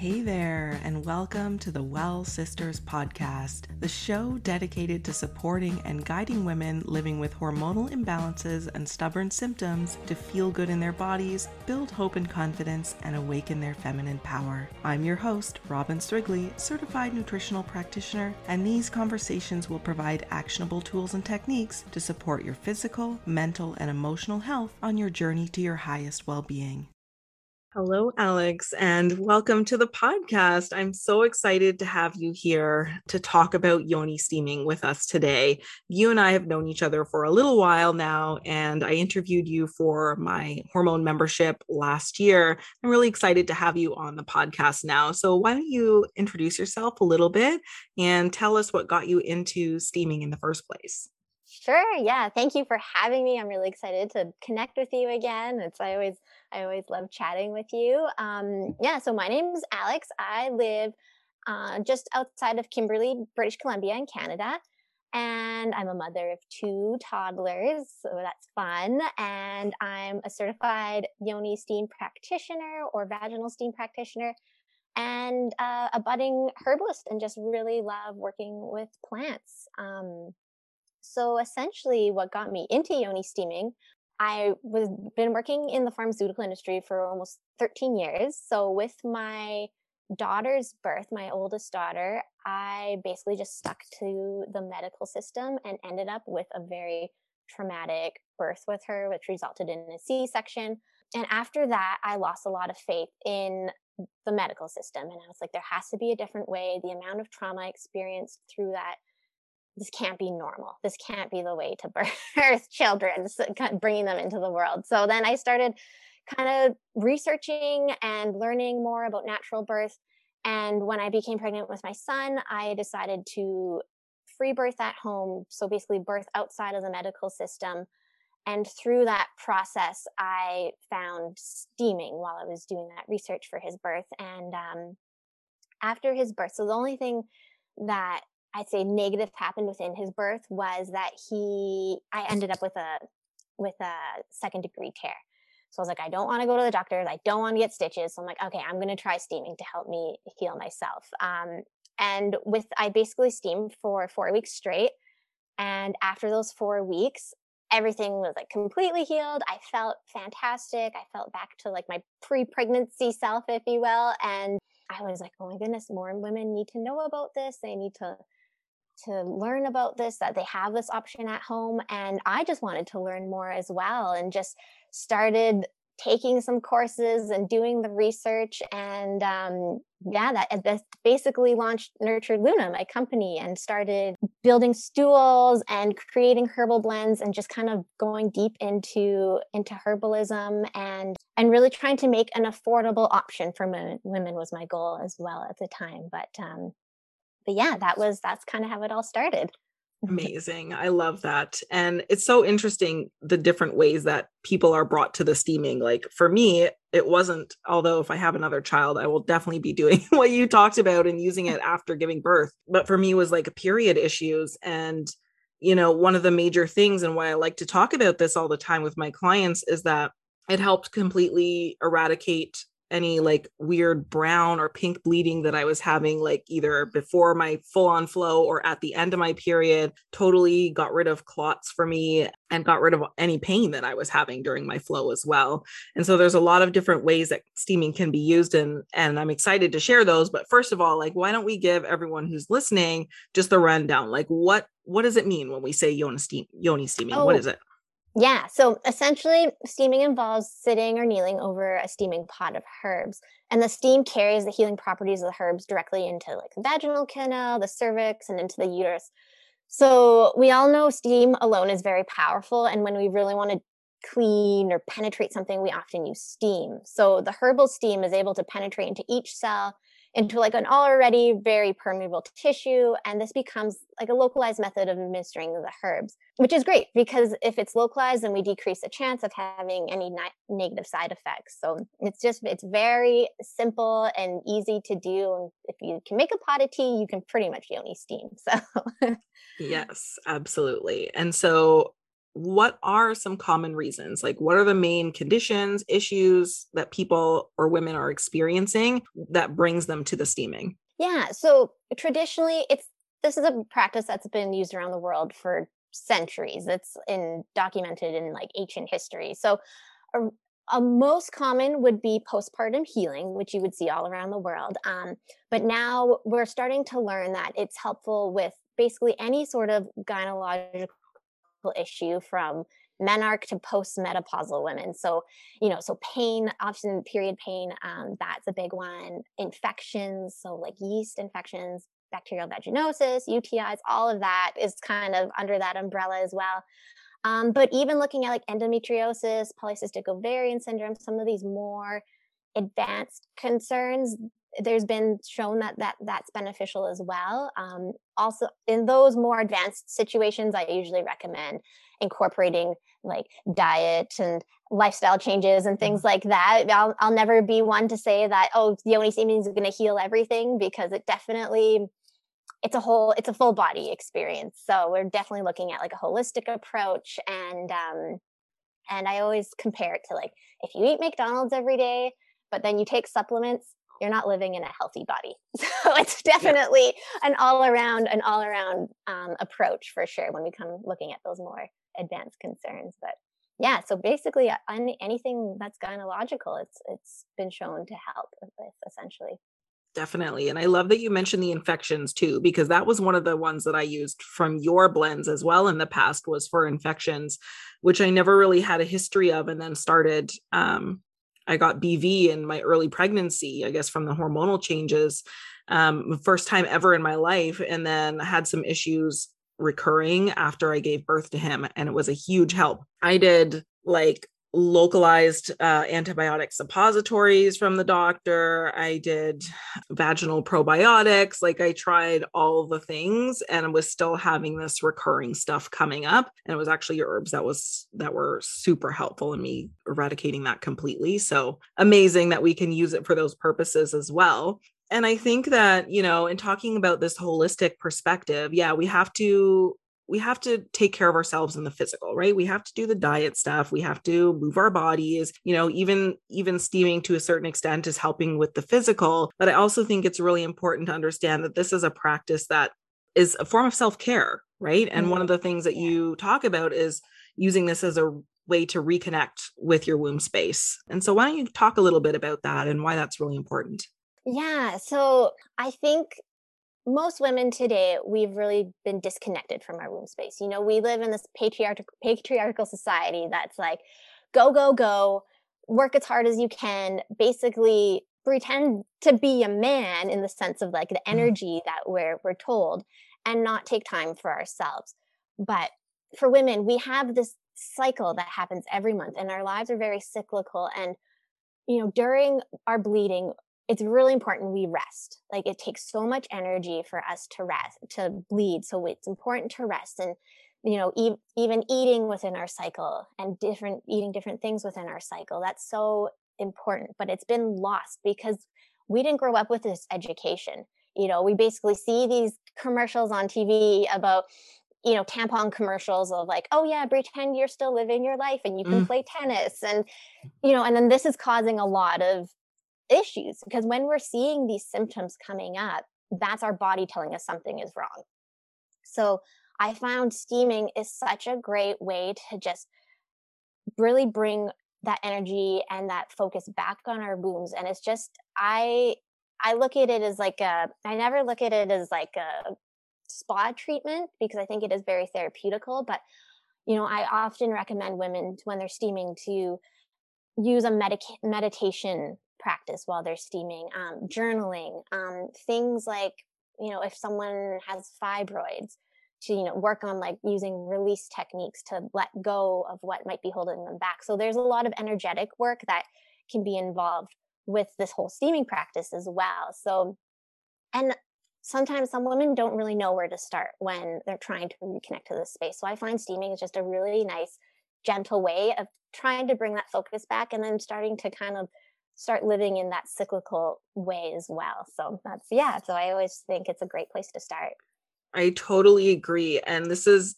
Hey there, and welcome to the Well Sisters podcast, the show dedicated to supporting and guiding women living with hormonal imbalances and stubborn symptoms to feel good in their bodies, build hope and confidence, and awaken their feminine power. I'm your host, Robin Strigley, certified nutritional practitioner, and these conversations will provide actionable tools and techniques to support your physical, mental, and emotional health on your journey to your highest well being. Hello, Alex, and welcome to the podcast. I'm so excited to have you here to talk about yoni steaming with us today. You and I have known each other for a little while now, and I interviewed you for my hormone membership last year. I'm really excited to have you on the podcast now. So, why don't you introduce yourself a little bit and tell us what got you into steaming in the first place? Sure. Yeah. Thank you for having me. I'm really excited to connect with you again. It's I always I always love chatting with you. Um, yeah. So my name is Alex. I live uh, just outside of Kimberley, British Columbia, in Canada, and I'm a mother of two toddlers. So that's fun. And I'm a certified yoni steam practitioner or vaginal steam practitioner. And uh, a budding herbalist, and just really love working with plants. Um, so essentially, what got me into yoni steaming, I was been working in the pharmaceutical industry for almost 13 years. So with my daughter's birth, my oldest daughter, I basically just stuck to the medical system and ended up with a very traumatic birth with her, which resulted in a C section. And after that, I lost a lot of faith in the medical system. And I was like, there has to be a different way. The amount of trauma I experienced through that this can't be normal. This can't be the way to birth children, bringing them into the world. So then I started kind of researching and learning more about natural birth. And when I became pregnant with my son, I decided to free birth at home. So basically, birth outside of the medical system. And through that process, I found steaming while I was doing that research for his birth. And um, after his birth, so the only thing that I'd say negative happened within his birth was that he I ended up with a with a second degree tear. So I was like, I don't want to go to the doctor. I don't want to get stitches. So I'm like, okay, I'm going to try steaming to help me heal myself. Um, and with I basically steamed for four weeks straight. And after those four weeks, everything was like completely healed. I felt fantastic. I felt back to like my pre-pregnancy self, if you will. And I was like, oh my goodness, more women need to know about this. They need to to learn about this, that they have this option at home. And I just wanted to learn more as well and just started taking some courses and doing the research and um, yeah that, that basically launched nurtured luna my company and started building stools and creating herbal blends and just kind of going deep into into herbalism and and really trying to make an affordable option for women, women was my goal as well at the time but um, but yeah, that was that's kind of how it all started. Amazing. I love that. And it's so interesting the different ways that people are brought to the steaming. Like for me, it wasn't, although if I have another child, I will definitely be doing what you talked about and using it after giving birth. But for me was like period issues and you know, one of the major things and why I like to talk about this all the time with my clients is that it helped completely eradicate any like weird brown or pink bleeding that I was having, like either before my full on flow or at the end of my period, totally got rid of clots for me and got rid of any pain that I was having during my flow as well. And so there's a lot of different ways that steaming can be used and and I'm excited to share those, but first of all, like why don't we give everyone who's listening just the rundown? Like what what does it mean when we say yoni steam yoni steaming? Oh, what is it? Yeah. So essentially, steaming involves sitting or kneeling over a steaming pot of herbs. And the steam carries the healing properties of the herbs directly into like the vaginal canal, the cervix, and into the uterus. So we all know steam alone is very powerful. And when we really want to clean or penetrate something, we often use steam. So the herbal steam is able to penetrate into each cell into like an already very permeable tissue. And this becomes like a localized method of administering the herbs, which is great because if it's localized, then we decrease the chance of having any ni- negative side effects. So it's just, it's very simple and easy to do. And if you can make a pot of tea, you can pretty much yoni steam. So, yes, absolutely. And so what are some common reasons? Like, what are the main conditions, issues that people or women are experiencing that brings them to the steaming? Yeah. So traditionally, it's this is a practice that's been used around the world for centuries. It's in documented in like ancient history. So a, a most common would be postpartum healing, which you would see all around the world. Um, but now we're starting to learn that it's helpful with basically any sort of gynecological issue from menarche to postmenopausal women. So, you know, so pain, often period pain, um, that's a big one. Infections, so like yeast infections, bacterial vaginosis, UTIs, all of that is kind of under that umbrella as well. Um, but even looking at like endometriosis, polycystic ovarian syndrome, some of these more advanced concerns, there's been shown that that that's beneficial as well. Um, also, in those more advanced situations, I usually recommend incorporating like diet and lifestyle changes and things mm-hmm. like that. I'll I'll never be one to say that oh yoni steaming is going to heal everything because it definitely it's a whole it's a full body experience. So we're definitely looking at like a holistic approach and um and I always compare it to like if you eat McDonald's every day but then you take supplements you're not living in a healthy body. So it's definitely an all around, an all around um, approach for sure when we come looking at those more advanced concerns. But yeah, so basically uh, anything that's gynecological, it's it's been shown to help with essentially. Definitely. And I love that you mentioned the infections too, because that was one of the ones that I used from your blends as well in the past was for infections, which I never really had a history of and then started um, I got BV in my early pregnancy, I guess from the hormonal changes, um, first time ever in my life, and then I had some issues recurring after I gave birth to him, and it was a huge help. I did like localized uh, antibiotic suppositories from the doctor. I did vaginal probiotics. Like I tried all the things and was still having this recurring stuff coming up. And it was actually herbs that was that were super helpful in me eradicating that completely. So amazing that we can use it for those purposes as well. And I think that, you know, in talking about this holistic perspective, yeah, we have to we have to take care of ourselves in the physical right? We have to do the diet stuff. We have to move our bodies. You know even even steaming to a certain extent is helping with the physical. But i also think it's really important to understand that this is a practice that is a form of self-care right? And mm-hmm. one of the things that you talk about is using this as a way to reconnect with your womb space. And so why don't you talk a little bit about that and why that's really important? Yeah. So i think most women today we've really been disconnected from our womb space you know we live in this patriarchal patriarchal society that's like go go go work as hard as you can basically pretend to be a man in the sense of like the mm-hmm. energy that we're we're told and not take time for ourselves but for women we have this cycle that happens every month and our lives are very cyclical and you know during our bleeding it's really important we rest. Like it takes so much energy for us to rest, to bleed. So it's important to rest and you know e- even eating within our cycle and different eating different things within our cycle that's so important but it's been lost because we didn't grow up with this education you know we basically see these commercials on tv about you know tampon commercials of like oh yeah pretend you're still living your life and you can mm. play tennis and you know and then this is causing a lot of issues because when we're seeing these symptoms coming up, that's our body telling us something is wrong. So I found steaming is such a great way to just really bring that energy and that focus back on our wombs. And it's just, I, I look at it as like a, I never look at it as like a spa treatment because I think it is very therapeutical. But, you know, I often recommend women when they're steaming to use a medic- meditation practice while they're steaming, um, journaling, um, things like, you know, if someone has fibroids, to you know work on like using release techniques to let go of what might be holding them back. So there's a lot of energetic work that can be involved with this whole steaming practice as well. So and sometimes some women don't really know where to start when they're trying to reconnect to this space. So i find steaming is just a really nice gentle way of trying to bring that focus back and then starting to kind of start living in that cyclical way as well. So that's yeah. So I always think it's a great place to start. I totally agree. And this is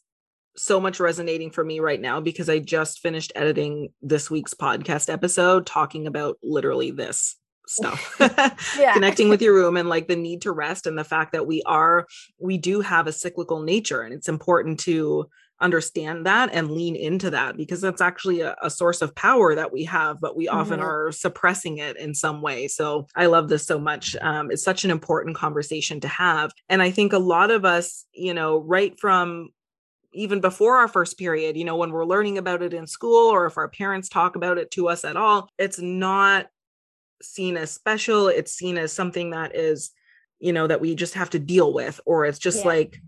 so much resonating for me right now because I just finished editing this week's podcast episode talking about literally this stuff connecting with your womb and like the need to rest and the fact that we are we do have a cyclical nature and it's important to understand that and lean into that because that's actually a, a source of power that we have but we mm-hmm. often are suppressing it in some way so i love this so much um, it's such an important conversation to have and i think a lot of us you know right from even before our first period, you know, when we're learning about it in school or if our parents talk about it to us at all, it's not seen as special it's seen as something that is you know that we just have to deal with or it's just yeah. like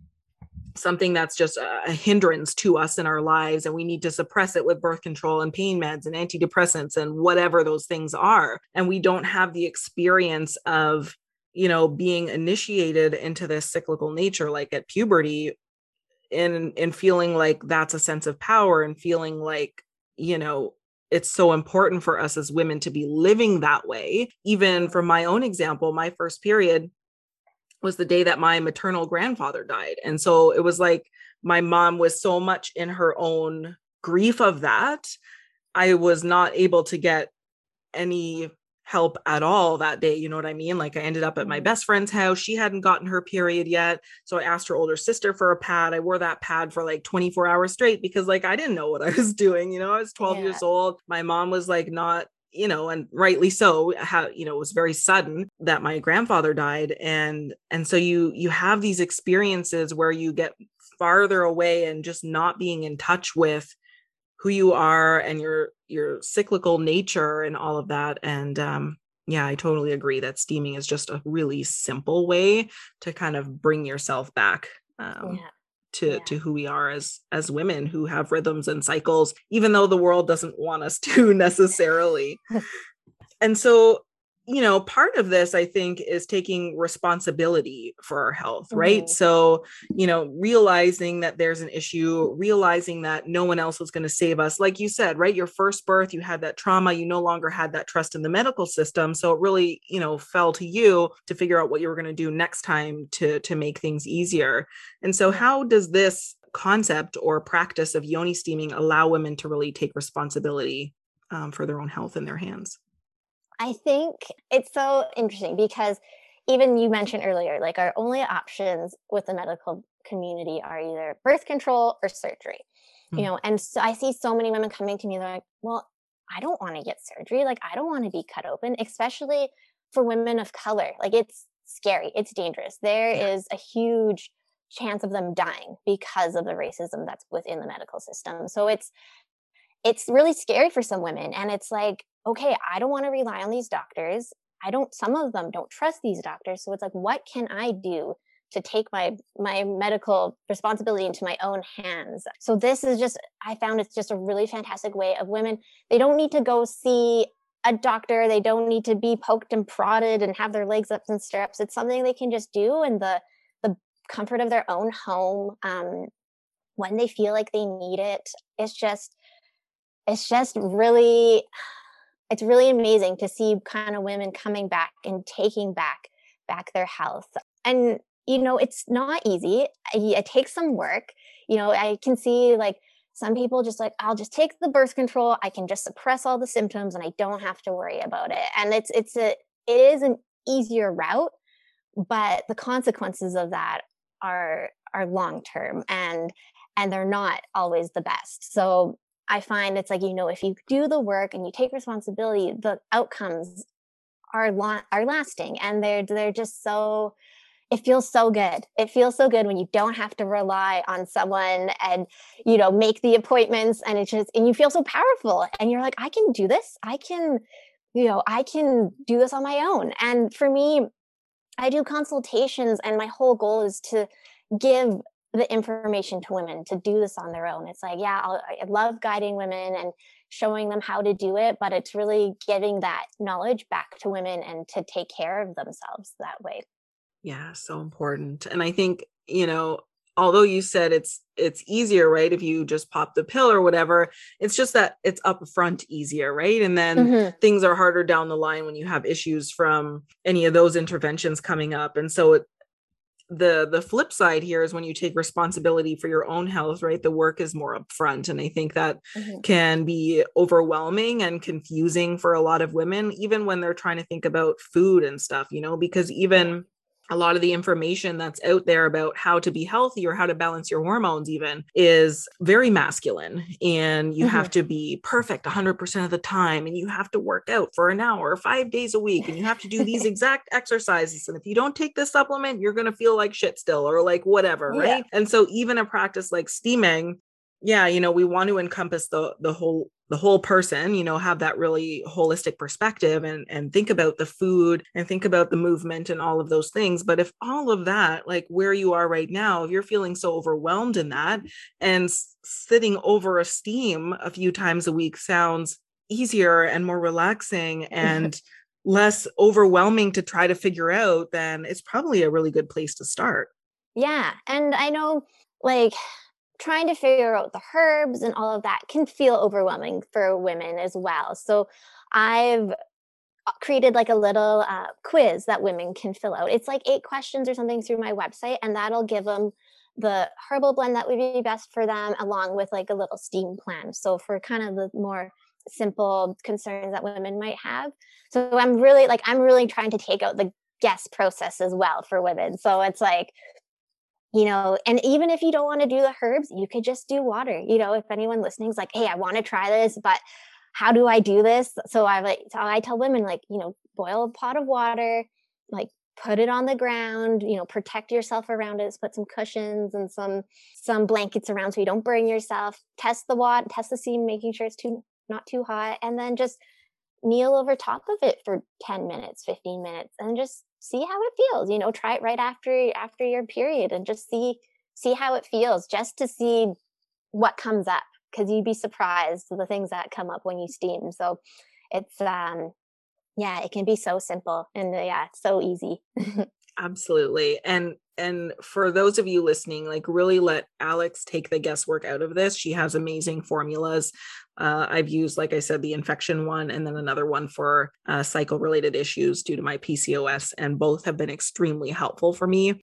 something that's just a hindrance to us in our lives and we need to suppress it with birth control and pain meds and antidepressants and whatever those things are and we don't have the experience of you know being initiated into this cyclical nature like at puberty in in feeling like that's a sense of power and feeling like you know it's so important for us as women to be living that way. Even from my own example, my first period was the day that my maternal grandfather died. And so it was like my mom was so much in her own grief of that. I was not able to get any help at all that day. You know what I mean? Like I ended up at my mm-hmm. best friend's house. She hadn't gotten her period yet. So I asked her older sister for a pad. I wore that pad for like 24 hours straight because like I didn't know what I was doing. You know, I was 12 yeah. years old. My mom was like not you know and rightly so how you know it was very sudden that my grandfather died and and so you you have these experiences where you get farther away and just not being in touch with who you are and your your cyclical nature and all of that and um yeah i totally agree that steaming is just a really simple way to kind of bring yourself back um yeah. To yeah. to who we are as as women who have rhythms and cycles even though the world doesn't want us to necessarily and so you know, part of this, I think, is taking responsibility for our health, right? Mm-hmm. So, you know, realizing that there's an issue, realizing that no one else is going to save us. Like you said, right? Your first birth, you had that trauma, you no longer had that trust in the medical system. So it really, you know, fell to you to figure out what you were going to do next time to to make things easier. And so how does this concept or practice of yoni steaming allow women to really take responsibility um, for their own health in their hands? I think it's so interesting because even you mentioned earlier, like our only options with the medical community are either birth control or surgery. Mm. You hmm. know, and so I see so many women coming to me, they're like, well, I don't want to get surgery. Like, I don't want to be cut open, especially for women of color. Like, it's scary, it's dangerous. There yeah. is a huge chance of them dying because of the racism that's within the medical system. So it's it's really scary for some women and it's like okay, I don't want to rely on these doctors. I don't, some of them don't trust these doctors. So it's like, what can I do to take my my medical responsibility into my own hands so this is just i found it's just a really fantastic way of women they don't need to go see a doctor they don't need to be poked and prodded and have their legs up in stirrups it's something they can just do in the the comfort of their own home um, when they feel like they need it it's just it's just really it's really amazing to see kind of women coming back and taking back back their health. And you know it's not easy. It takes some work. You know i can see like some people just like i'll just take the birth control i can just suppress all the symptoms and i don't have to worry about it. And it's it's a it is an easier route but the consequences of that are are long term and and they're not always the best. So I find it's like, you know, if you do the work and you take responsibility, the outcomes are long, are lasting and they're they're just so it feels so good. It feels so good when you don't have to rely on someone and you know make the appointments and it's just and you feel so powerful and you're like I can do this. I can you know, I can do this on my own. And for me I do consultations and my whole goal is to give the information to women to do this on their own. It's like, yeah, I'll, I love guiding women and showing them how to do it, but it's really giving that knowledge back to women and to take care of themselves that way. Yeah, so important. And I think, you know, although you said it's it's easier right if you just pop the pill or whatever it's just that it's up front easier right and then mm-hmm. things are harder down the line when you have issues from any of those interventions coming up and so it the the flip side here is when you take responsibility for your own health right the work is more upfront and i think that mm-hmm. can be overwhelming and confusing for a lot of women even when they're trying to think about food and stuff you know because even a lot of the information that's out there about how to be healthy or how to balance your hormones even is very masculine. And you mm-hmm. have to be perfect 100% of the time. And you have to work out for an hour 5 days a week. And you have to do these exact exercises. And if you don't take this supplement you're going to feel like shit still or like whatever right? Yeah. and so even a practice like steaming yeah you know we want to encompass the the whole the whole person you know have that really holistic perspective and and think about the food and think about the movement and all of those things. But if all of that like where you are right now if you're feeling so overwhelmed in that and sitting over a steam a few times a week sounds easier and more relaxing and less overwhelming to try to figure out then it's probably a really good place to start. Yeah and i know like trying to figure out the herbs and all of that can feel overwhelming for women as well. So I've uh, created like a little uh, quiz that women can fill out. It's like eight questions or something through my website, and that'll give them the herbal blend that would be best for them, along with like a little steam plan. So for kind of the more simple concerns that women might have. So I'm really like I'm really trying to take out the guess process as well for women. So it's like you know and even if you don't want to do the herbs you could just do water you know if anyone listening is like hey i want to try this but how do i do this? So i like so i tell women like you know boil a pot of water like put it on the ground you know protect yourself around it put some cushions and some some blankets around so you don't burn yourself test the water test the steam making sure it's too not too hot and then just kneel over top of it for 10 minutes 15 minutes and just see how it feels you know try it right after after your period and just see see how it feels just to see what comes up because you'd be surprised the things that come up when you steam so it's um yeah it can be so simple and uh, yeah so easy absolutely and and for those of you listening like really let alex take the guesswork out of this she has amazing formulas uh, i've used like i said the infection one and then another one for uh, cycle related issues due to my pcos and both have been extremely helpful for me.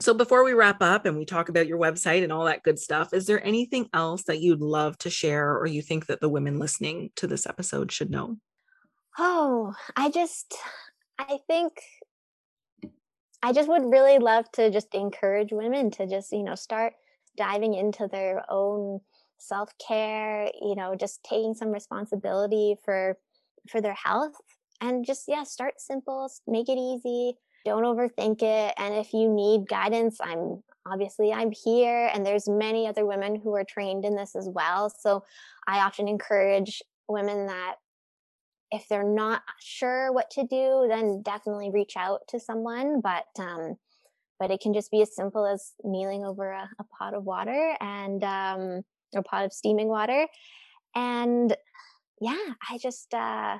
So before we wrap up and we talk about your website and all that good stuff is there anything else that you'd love to share or you think that the women listening to this episode should know? Oh i just i think I just would really love to just encourage women to just, you know, start diving into their own self-care, you know, just taking some responsibility for for their health and just yeah, start simple, make it easy, don't overthink it and if you need guidance, I'm obviously I'm here and there's many other women who are trained in this as well. So I often encourage women that if they're not sure what to do, then definitely reach out to someone. But um, but it can just be as simple as kneeling over a, a pot of water and um, or pot of steaming water, and yeah, I just uh,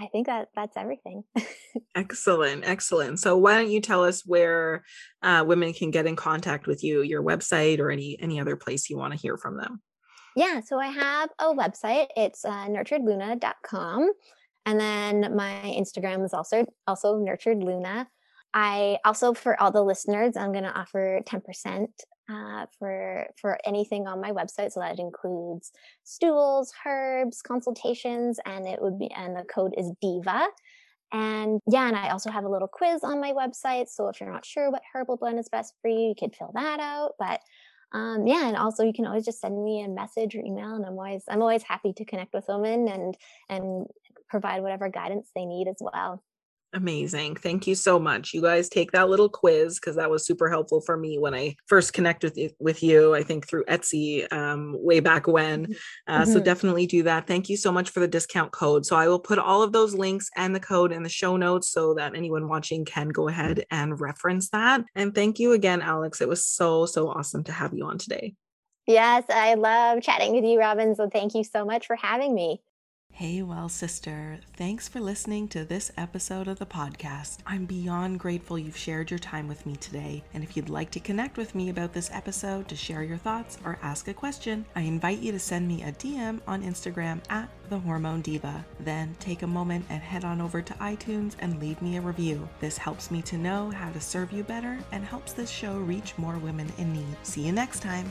I think that that's everything. excellent, excellent. So why don't you tell us where uh, women can get in contact with you, your website, or any any other place you want to hear from them? Yeah, so I have a website. It's uh, nurturedluna.com. And then my Instagram is also also nurtured luna. I also for all the listeners, I'm going to offer 10% uh, for for anything on my website. So that includes stools, herbs, consultations, and it would be and the code is Diva. And yeah, and I also have a little quiz on my website. So if you're not sure what herbal blend is best for you, you could fill that out. But um, yeah, and also you can always just send me a message or email, and I'm always I'm always happy to connect with women and and provide whatever guidance they need as well. Amazing. Thank you so much. You guys take that little quiz because that was super helpful for me when I first connected with, with you, I think through Etsy um, way back when. Mm-hmm. Uh, mm-hmm. So definitely do that. Thank you so much for the discount code. So I will put all of those links and the code in the show notes so that anyone watching can go ahead and reference that. And thank you again, Alex. It was so, so awesome to have you on today. Yes, I love chatting with you, Robin. So thank you so much for having me. Hey, well, sister, thanks for listening to this episode of the podcast. I'm beyond grateful you've shared your time with me today. And if you'd like to connect with me about this episode to share your thoughts or ask a question, I invite you to send me a DM on Instagram at the Hormone Diva. Then take a moment and head on over to iTunes and leave me a review. This helps me to know how to serve you better and helps this show reach more women in need. See you next time.